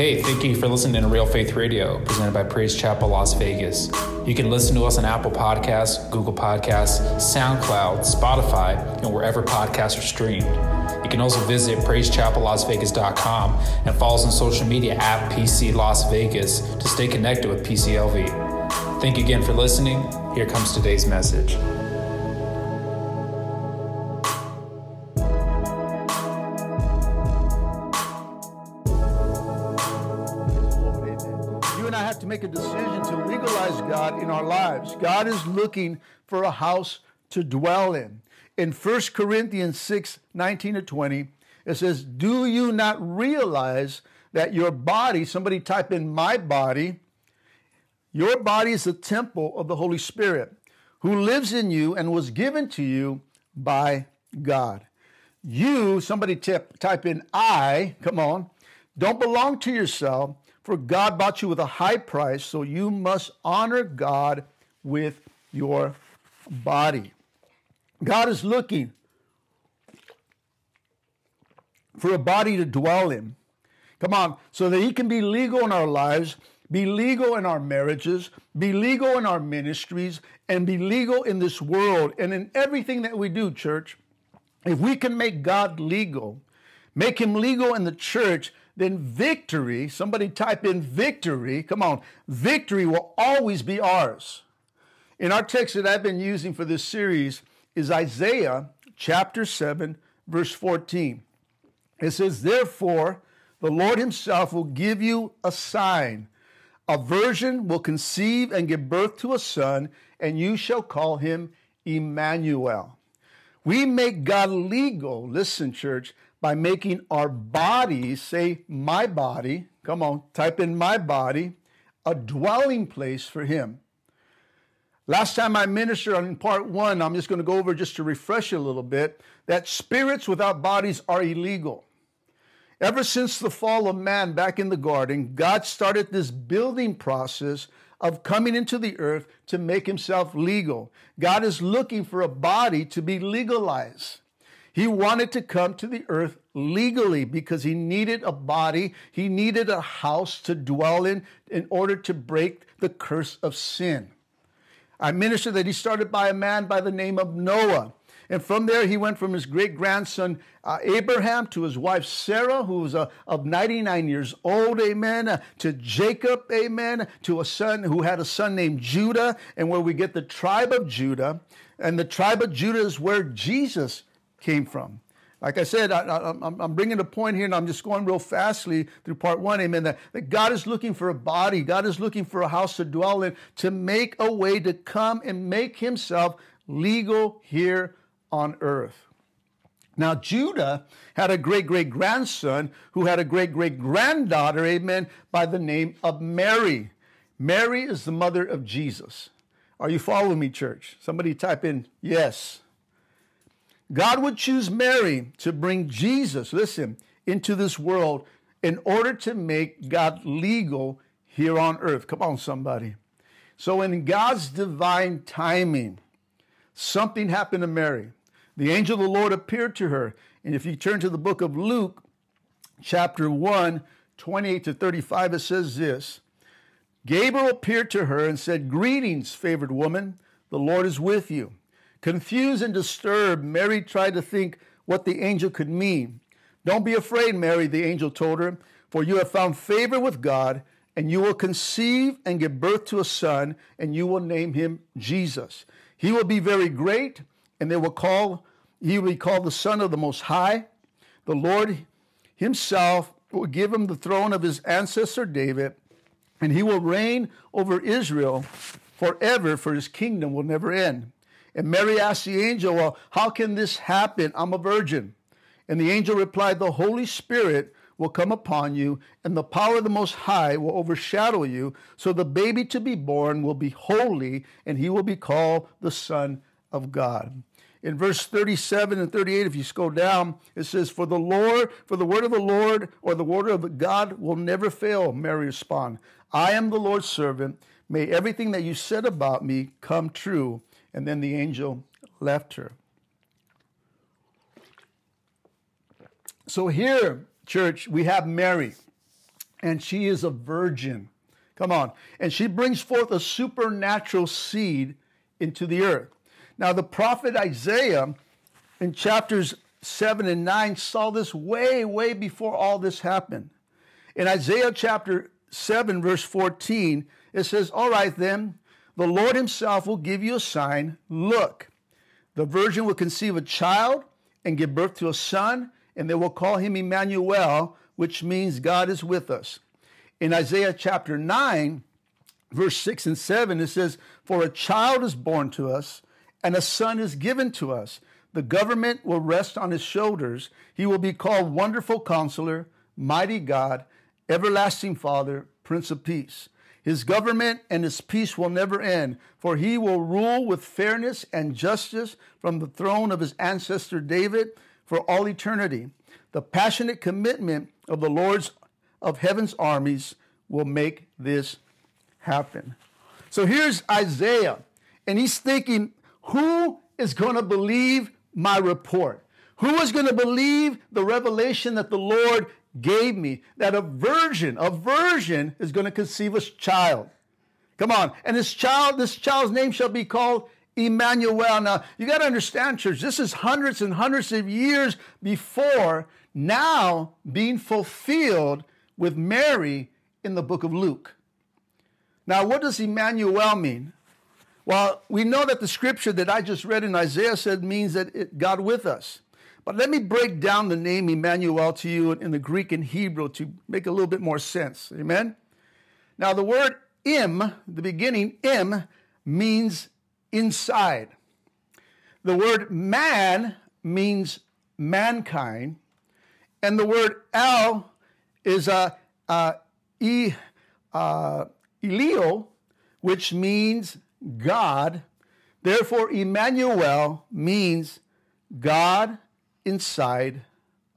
Hey, thank you for listening to Real Faith Radio, presented by Praise Chapel Las Vegas. You can listen to us on Apple Podcasts, Google Podcasts, SoundCloud, Spotify, and wherever podcasts are streamed. You can also visit praisechapellasvegas.com and follow us on social media at PC Las Vegas to stay connected with PCLV. Thank you again for listening. Here comes today's message. In our lives. God is looking for a house to dwell in. In 1 Corinthians 6 19 to 20, it says, Do you not realize that your body, somebody type in my body, your body is the temple of the Holy Spirit who lives in you and was given to you by God. You, somebody tip, type in I, come on, don't belong to yourself, for God bought you with a high price, so you must honor God with your body. God is looking for a body to dwell in. Come on, so that He can be legal in our lives, be legal in our marriages, be legal in our ministries, and be legal in this world and in everything that we do, church. If we can make God legal, make Him legal in the church, then victory, somebody type in victory, come on, victory will always be ours. In our text that I've been using for this series is Isaiah chapter 7, verse 14. It says, Therefore, the Lord Himself will give you a sign. A virgin will conceive and give birth to a son, and you shall call him Emmanuel. We make God legal, listen, church, by making our bodies, say, my body, come on, type in my body, a dwelling place for Him. Last time I ministered on part one, I'm just going to go over just to refresh you a little bit, that spirits without bodies are illegal. Ever since the fall of man back in the garden, God started this building process of coming into the earth to make himself legal. God is looking for a body to be legalized. He wanted to come to the earth legally because he needed a body, he needed a house to dwell in in order to break the curse of sin. I ministered that he started by a man by the name of Noah. And from there, he went from his great grandson uh, Abraham to his wife Sarah, who was uh, of 99 years old, amen, uh, to Jacob, amen, to a son who had a son named Judah, and where we get the tribe of Judah. And the tribe of Judah is where Jesus came from. Like I said, I, am bringing a point here and I'm just going real fastly through part one, amen, that, that God is looking for a body. God is looking for a house to dwell in, to make a way to come and make himself legal here on earth. Now, Judah had a great great grandson who had a great great granddaughter, amen, by the name of Mary. Mary is the mother of Jesus. Are you following me, church? Somebody type in yes. God would choose Mary to bring Jesus, listen, into this world in order to make God legal here on earth. Come on, somebody. So, in God's divine timing, something happened to Mary. The angel of the Lord appeared to her. And if you turn to the book of Luke, chapter 1, 28 to 35, it says this Gabriel appeared to her and said, Greetings, favored woman, the Lord is with you. Confused and disturbed, Mary tried to think what the angel could mean. Don't be afraid, Mary, the angel told her, for you have found favor with God, and you will conceive and give birth to a son, and you will name him Jesus. He will be very great and they will call, he will be called the Son of the Most High. The Lord himself will give him the throne of his ancestor David, and he will reign over Israel forever, for his kingdom will never end. And Mary asked the angel, Well, how can this happen? I'm a virgin. And the angel replied, The Holy Spirit will come upon you, and the power of the Most High will overshadow you. So the baby to be born will be holy, and he will be called the Son of God. In verse 37 and 38, if you scroll down, it says, For the Lord, for the word of the Lord or the word of God will never fail, Mary responded. I am the Lord's servant. May everything that you said about me come true. And then the angel left her. So here, church, we have Mary. and she is a virgin. Come on. And she brings forth a supernatural seed into the earth. Now, the prophet Isaiah in chapters 7 and 9 saw this way, way before all this happened. In Isaiah chapter 7, verse 14, it says, All right, then, the Lord Himself will give you a sign. Look, the virgin will conceive a child and give birth to a son, and they will call him Emmanuel, which means God is with us. In Isaiah chapter 9, verse 6 and 7, it says, For a child is born to us, and a son is given to us. The government will rest on his shoulders. He will be called Wonderful Counselor, Mighty God, Everlasting Father, Prince of Peace. His government and his peace will never end, for he will rule with fairness and justice from the throne of his ancestor David for all eternity. The passionate commitment of the Lord's of heaven's armies will make this happen. So here's Isaiah, and he's thinking, who is going to believe my report? Who is going to believe the revelation that the Lord gave me that a virgin, a virgin is going to conceive a child. Come on. And this child, this child's name shall be called Emmanuel. Now, you got to understand, church, this is hundreds and hundreds of years before now being fulfilled with Mary in the book of Luke. Now, what does Emmanuel mean? Well, we know that the scripture that I just read in Isaiah said means that it, God with us. But let me break down the name Emmanuel to you in the Greek and Hebrew to make a little bit more sense. Amen? Now, the word im, the beginning, im, means inside. The word man means mankind. And the word el is a, a e, uh, Elio, which means God. Therefore, Emmanuel means God inside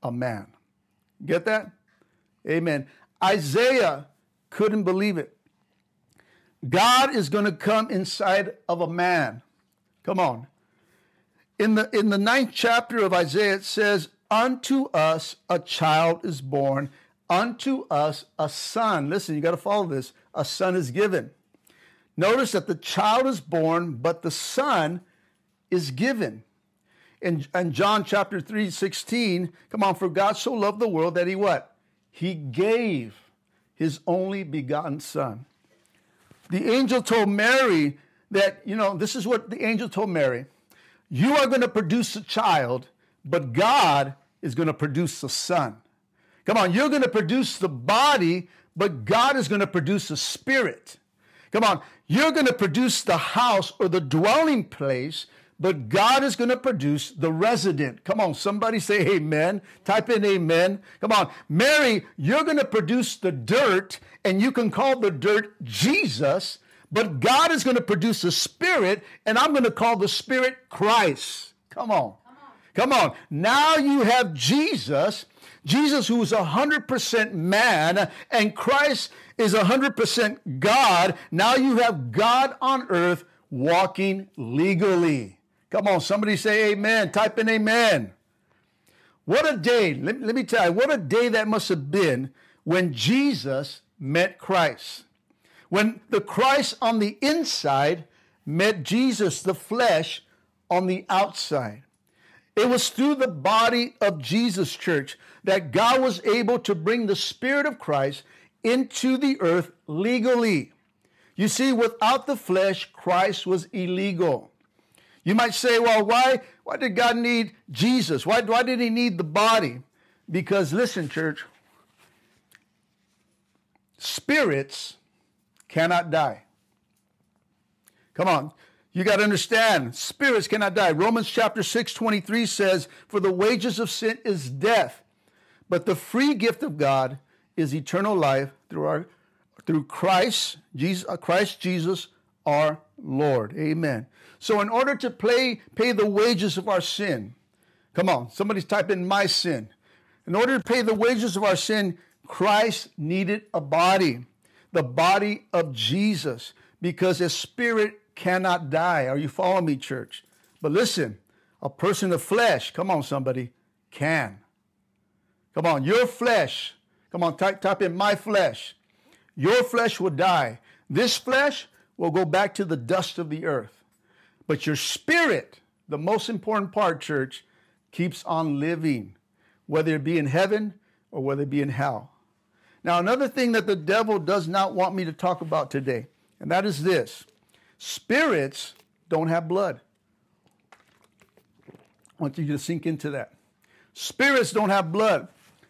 a man. Get that? Amen. Isaiah couldn't believe it. God is going to come inside of a man. Come on. In the in the ninth chapter of Isaiah, it says, Unto us a child is born, unto us a son. Listen, you got to follow this. A son is given. Notice that the child is born, but the son is given in, in John chapter 3, 16, come on, for God so loved the world that he what? He gave his only begotten son. The angel told Mary that, you know, this is what the angel told Mary. You are going to produce a child, but God is going to produce a son. Come on, you're going to produce the body, but God is going to produce a spirit. Come on, you're going to produce the house or the dwelling place, but God is going to produce the resident. Come on, somebody say amen. Type in amen. Come on. Mary, you're going to produce the dirt, and you can call the dirt Jesus, but God is going to produce a spirit, and I'm going to call the spirit Christ. Come on. Come on. Now you have Jesus, Jesus who is 100% man, and Christ is 100% God. Now you have God on earth walking legally. Come on, somebody say amen. Type in amen. What a day. Let, let me tell you, what a day that must have been when Jesus met Christ. When the Christ on the inside met Jesus, the flesh, on the outside. It was through the body of Jesus, church, that God was able to bring the Spirit of Christ into the earth legally. You see, without the flesh, Christ was illegal. You might say, well, why, why did God need Jesus? Why, why did he need the body? Because listen, church, spirits cannot die. Come on. You got to understand, spirits cannot die. Romans chapter 6, 23 says, For the wages of sin is death, but the free gift of God is eternal life through our through Christ, Jesus, uh, Christ Jesus our Lord. Amen. So, in order to pay, pay the wages of our sin, come on, somebody's type in my sin. In order to pay the wages of our sin, Christ needed a body, the body of Jesus, because a spirit cannot die. Are you following me, church? But listen, a person of flesh, come on, somebody, can. Come on, your flesh, Come on, type, type in my flesh. Your flesh will die. This flesh will go back to the dust of the earth. But your spirit, the most important part, church, keeps on living, whether it be in heaven or whether it be in hell. Now, another thing that the devil does not want me to talk about today, and that is this spirits don't have blood. I want you to sink into that. Spirits don't have blood.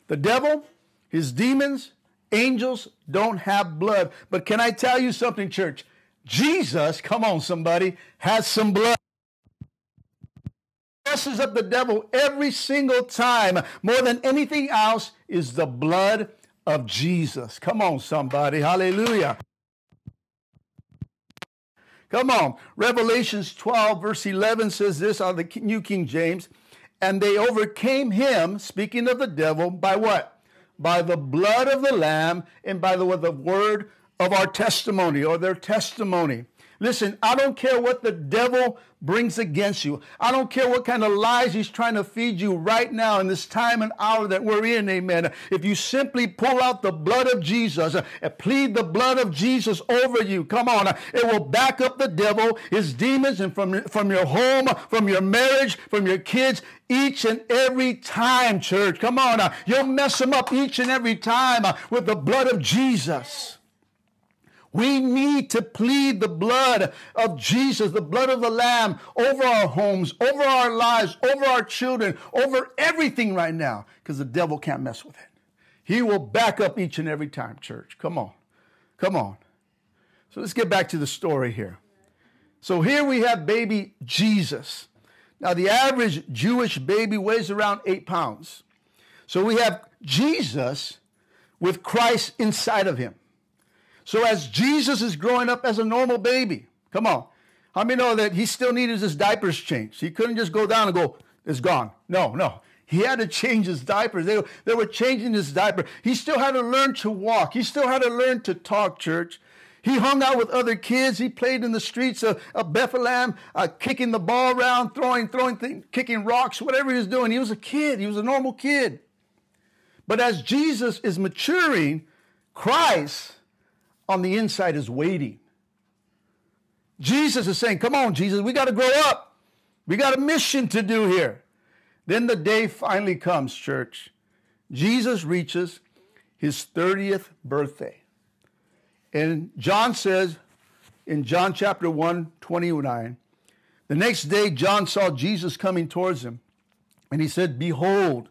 The devil, his demons, angels don't have blood. But can I tell you something, church? Jesus, come on, somebody, has some blood. Messes up the devil every single time. More than anything else is the blood of Jesus. Come on, somebody. Hallelujah. Come on. Revelations 12, verse 11 says this on the New King James. And they overcame him, speaking of the devil, by what? By the blood of the Lamb and by the, word of the word of our testimony or their testimony. Listen, I don't care what the devil brings against you. I don't care what kind of lies he's trying to feed you right now in this time and hour that we're in, amen. If you simply pull out the blood of Jesus and plead the blood of Jesus over you, come on, it will back up the devil, his demons, and from, from your home, from your marriage, from your kids, each and every time, church. Come on, you'll mess them up each and every time with the blood of Jesus. We need to plead the blood of Jesus, the blood of the Lamb over our homes, over our lives, over our children, over everything right now, because the devil can't mess with it. He will back up each and every time, church. Come on. Come on. So let's get back to the story here. So here we have baby Jesus. Now, the average Jewish baby weighs around eight pounds. So we have Jesus with Christ inside of him. So as Jesus is growing up as a normal baby, come on. How many know that he still needed his diapers changed? He couldn't just go down and go, it's gone. No, no. He had to change his diapers. They, they were changing his diaper. He still had to learn to walk. He still had to learn to talk, church. He hung out with other kids. He played in the streets of, of Bethlehem, uh, kicking the ball around, throwing, throwing, things, kicking rocks, whatever he was doing. He was a kid. He was a normal kid. But as Jesus is maturing, Christ on the inside is waiting. Jesus is saying, Come on, Jesus, we got to grow up. We got a mission to do here. Then the day finally comes, church. Jesus reaches his 30th birthday. And John says in John chapter 1, 29, the next day John saw Jesus coming towards him, and he said, Behold,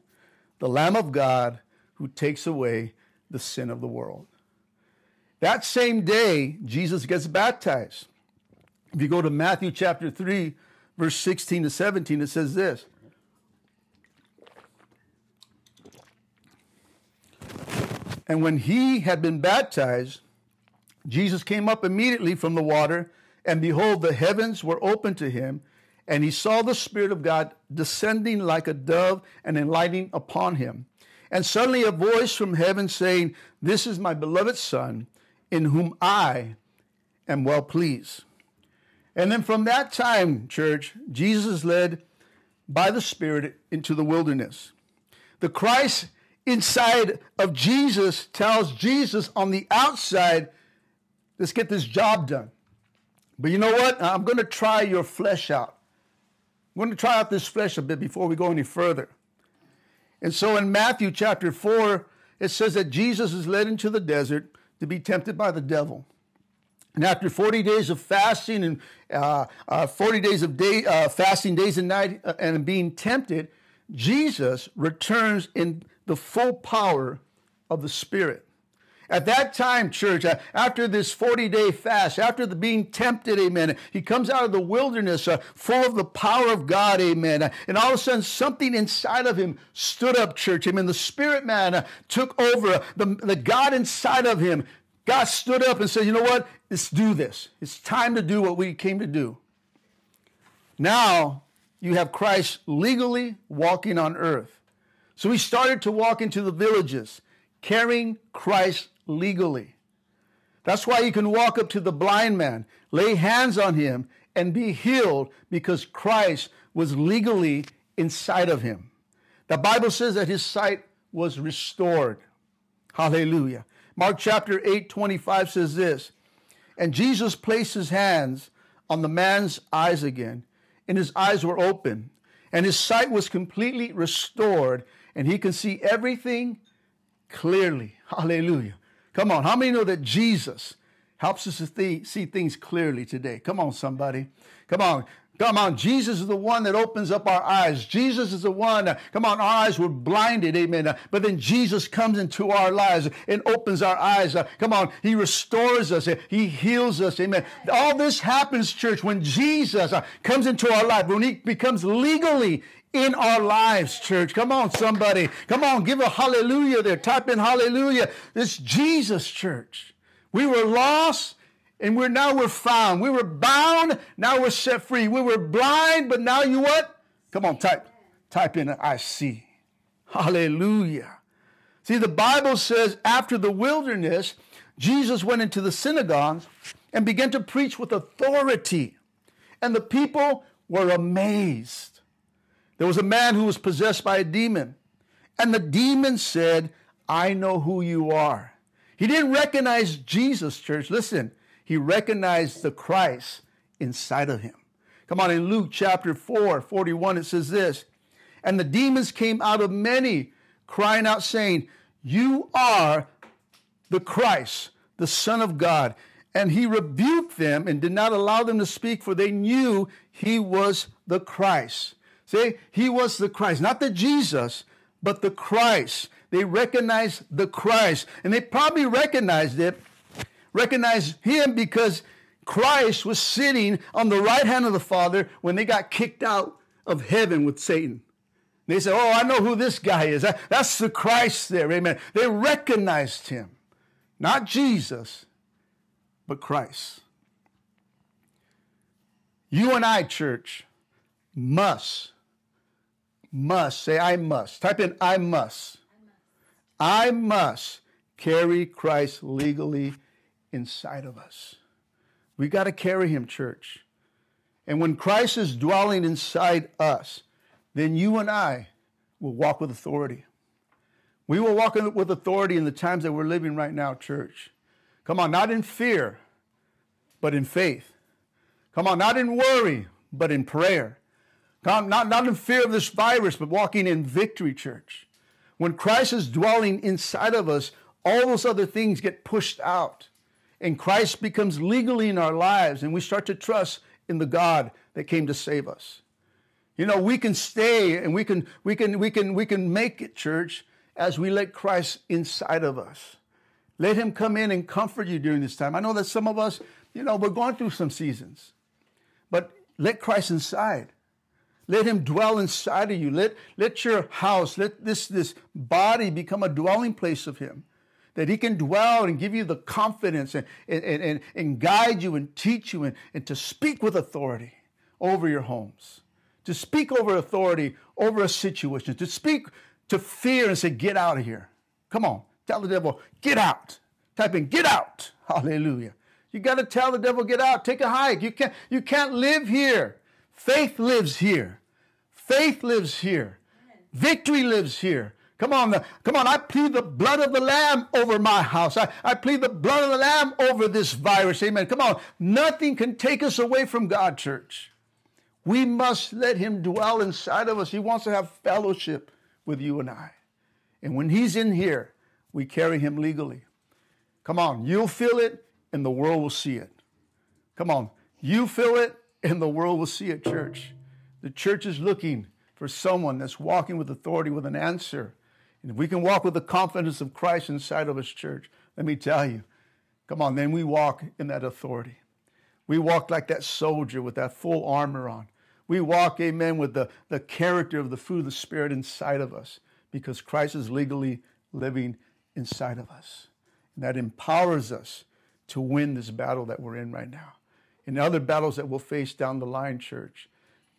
the Lamb of God who takes away the sin of the world. That same day, Jesus gets baptized. If you go to Matthew chapter 3, verse 16 to 17, it says this. And when he had been baptized, Jesus came up immediately from the water, and behold, the heavens were opened to him, and he saw the Spirit of God descending like a dove and alighting upon him. And suddenly a voice from heaven saying, This is my beloved Son in whom I am well pleased. And then from that time, church, Jesus led by the Spirit into the wilderness. The Christ inside of Jesus tells Jesus on the outside, let's get this job done. But you know what? I'm going to try your flesh out. I'm going to try out this flesh a bit before we go any further. And so in Matthew chapter 4, it says that Jesus is led into the desert to be tempted by the devil. And after 40 days of fasting and uh, uh, 40 days of day, uh, fasting days and night uh, and being tempted, Jesus returns in the full power of the Spirit. At that time, church, uh, after this 40 day fast, after the being tempted, amen, he comes out of the wilderness uh, full of the power of God, amen. And all of a sudden, something inside of him stood up, church. Amen. The spirit man uh, took over. The, the God inside of him, God stood up and said, you know what? Let's do this. It's time to do what we came to do. Now you have Christ legally walking on earth. So he started to walk into the villages carrying Christ legally. That's why you can walk up to the blind man, lay hands on him, and be healed because Christ was legally inside of him. The Bible says that his sight was restored. Hallelujah. Mark chapter 8, 25 says this And Jesus placed his hands on the man's eyes again, and his eyes were open, and his sight was completely restored, and he can see everything clearly. Hallelujah. Come on, how many know that Jesus helps us to th- see things clearly today? Come on, somebody. Come on. Come on, Jesus is the one that opens up our eyes. Jesus is the one, uh, come on, our eyes were blinded, amen. Uh, but then Jesus comes into our lives and opens our eyes. Uh, come on, He restores us, uh, He heals us, amen. All this happens, church, when Jesus uh, comes into our life, when He becomes legally in our lives, church. Come on, somebody. Come on, give a hallelujah there. Type in hallelujah. This Jesus, church. We were lost and we're now we're found. We were bound, now we're set free. We were blind, but now you what? Come on, type. Type in I see. Hallelujah. See, the Bible says after the wilderness, Jesus went into the synagogues and began to preach with authority. And the people were amazed. There was a man who was possessed by a demon. And the demon said, I know who you are. He didn't recognize Jesus, church. Listen, he recognized the Christ inside of him. Come on, in Luke chapter 4, 41, it says this And the demons came out of many, crying out, saying, You are the Christ, the Son of God. And he rebuked them and did not allow them to speak, for they knew he was the Christ. See, he was the Christ, not the Jesus, but the Christ. They recognized the Christ. And they probably recognized it recognized him because Christ was sitting on the right hand of the Father when they got kicked out of heaven with Satan. They said, Oh, I know who this guy is. That's the Christ there. Amen. They recognized him. Not Jesus, but Christ. You and I, church, must, must, say, I must. Type in, I must. I must carry Christ legally inside of us. We got to carry him, church. And when Christ is dwelling inside us, then you and I will walk with authority. We will walk with authority in the times that we're living right now, church. Come on, not in fear, but in faith. Come on, not in worry, but in prayer. Not, not in fear of this virus, but walking in victory, church. When Christ is dwelling inside of us, all those other things get pushed out and Christ becomes legally in our lives and we start to trust in the God that came to save us. You know, we can stay and we can we can we can we can make it church as we let Christ inside of us. Let him come in and comfort you during this time. I know that some of us, you know, we're going through some seasons. But let Christ inside. Let him dwell inside of you. Let, let your house, let this, this body become a dwelling place of him that he can dwell and give you the confidence and, and, and, and guide you and teach you and, and to speak with authority over your homes, to speak over authority over a situation, to speak to fear and say, Get out of here. Come on, tell the devil, Get out. Type in, Get out. Hallelujah. You got to tell the devil, Get out. Take a hike. You can't, you can't live here. Faith lives here. Faith lives here. Victory lives here. Come on, come on. I plead the blood of the Lamb over my house. I, I plead the blood of the Lamb over this virus. Amen. Come on. Nothing can take us away from God, church. We must let Him dwell inside of us. He wants to have fellowship with you and I. And when He's in here, we carry Him legally. Come on. You'll feel it, and the world will see it. Come on. You feel it, and the world will see it, church. The church is looking for someone that's walking with authority with an answer and if we can walk with the confidence of Christ inside of us, church, let me tell you, come on, then we walk in that authority. We walk like that soldier with that full armor on. We walk, amen, with the, the character of the fruit of the Spirit inside of us because Christ is legally living inside of us. And that empowers us to win this battle that we're in right now. In other battles that we'll face down the line, church,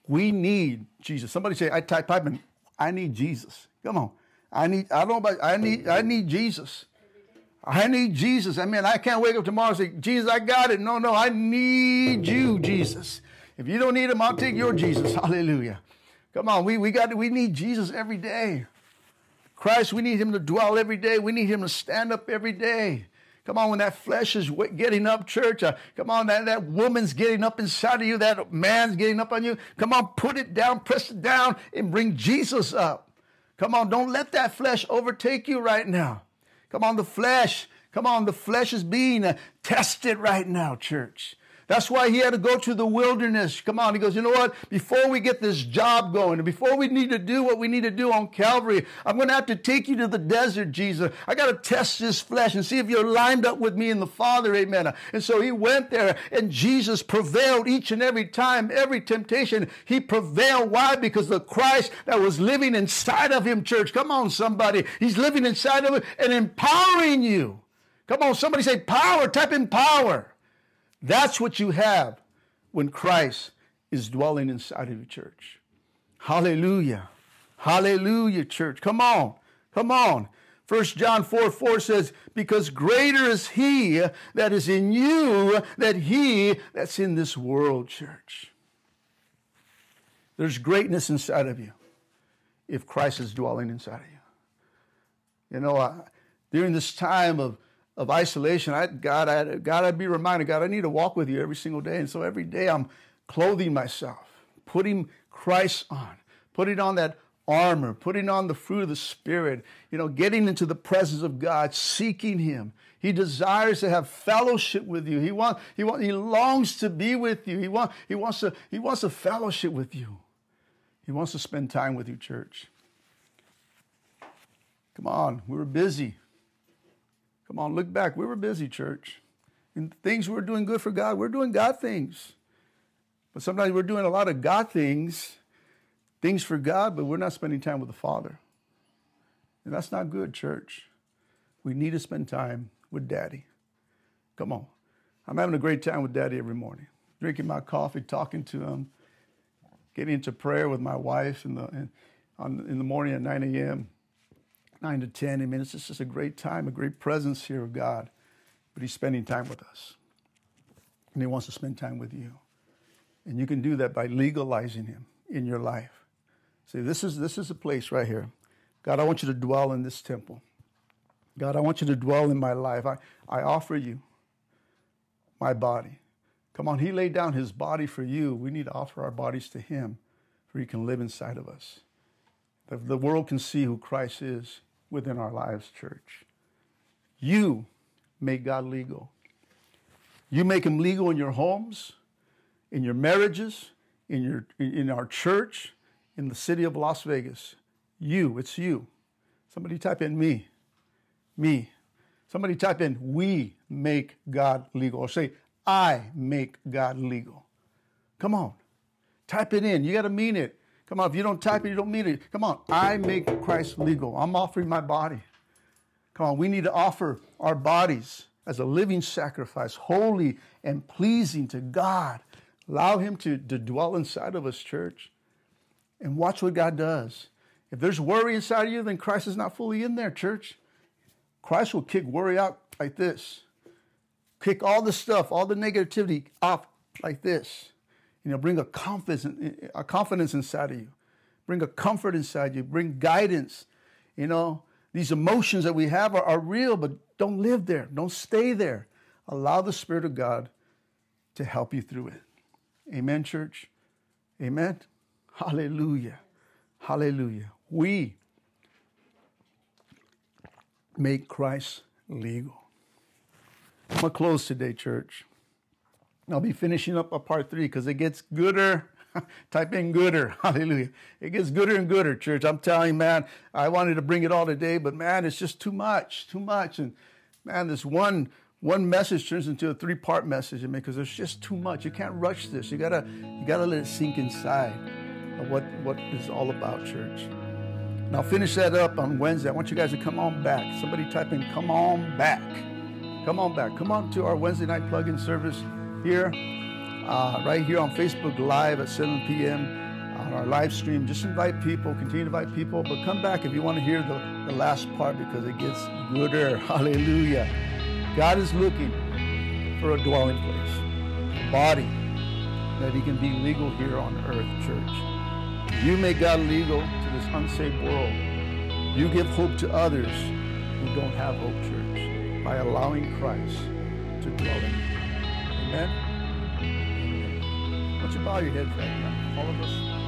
we need Jesus. Somebody say, I type, in, I need Jesus. Come on. I need, I don't I need, I need Jesus. I need Jesus. I mean, I can't wake up tomorrow and say, Jesus, I got it. No, no, I need you, Jesus. If you don't need him, I'll take your Jesus. Hallelujah. Come on, we, we got we need Jesus every day. Christ, we need him to dwell every day. We need him to stand up every day. Come on, when that flesh is getting up, church, uh, come on, that, that woman's getting up inside of you, that man's getting up on you. Come on, put it down, press it down, and bring Jesus up. Come on, don't let that flesh overtake you right now. Come on, the flesh, come on, the flesh is being uh, tested right now, church. That's why he had to go to the wilderness. Come on. He goes, you know what? Before we get this job going before we need to do what we need to do on Calvary, I'm going to have to take you to the desert, Jesus. I got to test this flesh and see if you're lined up with me and the Father. Amen. And so he went there and Jesus prevailed each and every time, every temptation. He prevailed. Why? Because the Christ that was living inside of him, church. Come on, somebody. He's living inside of it and empowering you. Come on, somebody say power. Type in power. That's what you have when Christ is dwelling inside of your church. Hallelujah. Hallelujah, church. Come on. Come on. 1 John 4 4 says, Because greater is he that is in you than he that's in this world, church. There's greatness inside of you if Christ is dwelling inside of you. You know, uh, during this time of of isolation, I God, I God, I'd be reminded, God, I need to walk with you every single day. And so every day I'm clothing myself, putting Christ on, putting on that armor, putting on the fruit of the Spirit, you know, getting into the presence of God, seeking Him. He desires to have fellowship with you. He wants, he wants, he longs to be with you. He wants, he wants to, he wants to fellowship with you. He wants to spend time with you, church. Come on, we were busy. Come on, look back. We were busy, church. And things we were doing good for God. We're doing God things. But sometimes we're doing a lot of God things, things for God, but we're not spending time with the Father. And that's not good, church. We need to spend time with Daddy. Come on. I'm having a great time with Daddy every morning, drinking my coffee, talking to him, getting into prayer with my wife in the, in, on, in the morning at 9 a.m. 9 to 10. I mean, it's just a great time, a great presence here of God. But He's spending time with us. And He wants to spend time with you. And you can do that by legalizing Him in your life. See, this is, this is a place right here. God, I want you to dwell in this temple. God, I want you to dwell in my life. I, I offer you my body. Come on, He laid down His body for you. We need to offer our bodies to Him, for He can live inside of us. That the world can see who Christ is within our lives, church. You make God legal. You make him legal in your homes, in your marriages, in your in our church, in the city of Las Vegas. You, it's you. Somebody type in me. Me. Somebody type in we make God legal or say I make God legal. Come on. Type it in. You got to mean it. Come on, if you don't type it, you don't mean it. Come on, I make Christ legal. I'm offering my body. Come on, we need to offer our bodies as a living sacrifice, holy and pleasing to God. Allow Him to, to dwell inside of us, church. And watch what God does. If there's worry inside of you, then Christ is not fully in there, church. Christ will kick worry out like this. Kick all the stuff, all the negativity off like this. You know, bring a confidence, a confidence inside of you. Bring a comfort inside you. Bring guidance. You know, these emotions that we have are, are real, but don't live there. Don't stay there. Allow the Spirit of God to help you through it. Amen, church. Amen. Hallelujah. Hallelujah. We make Christ legal. I'm going to close today, church. I'll be finishing up a part three because it gets gooder. Type in gooder. Hallelujah. It gets gooder and gooder, church. I'm telling you, man, I wanted to bring it all today, but man, it's just too much, too much. And man, this one one message turns into a three-part message, I because there's just too much. You can't rush this. You gotta you gotta let it sink inside of what what it's all about, church. And I'll finish that up on Wednesday. I want you guys to come on back. Somebody type in come on back. Come on back. Come on to our Wednesday night plug-in service here, uh, right here on Facebook Live at 7 p.m. on our live stream. Just invite people, continue to invite people, but come back if you want to hear the, the last part because it gets gooder. Hallelujah. God is looking for a dwelling place, a body that He can be legal here on earth, church. You make God legal to this unsaved world. You give hope to others who don't have hope, church, by allowing Christ to dwell in you. Amen? Why don't you bow your heads right now? All of us.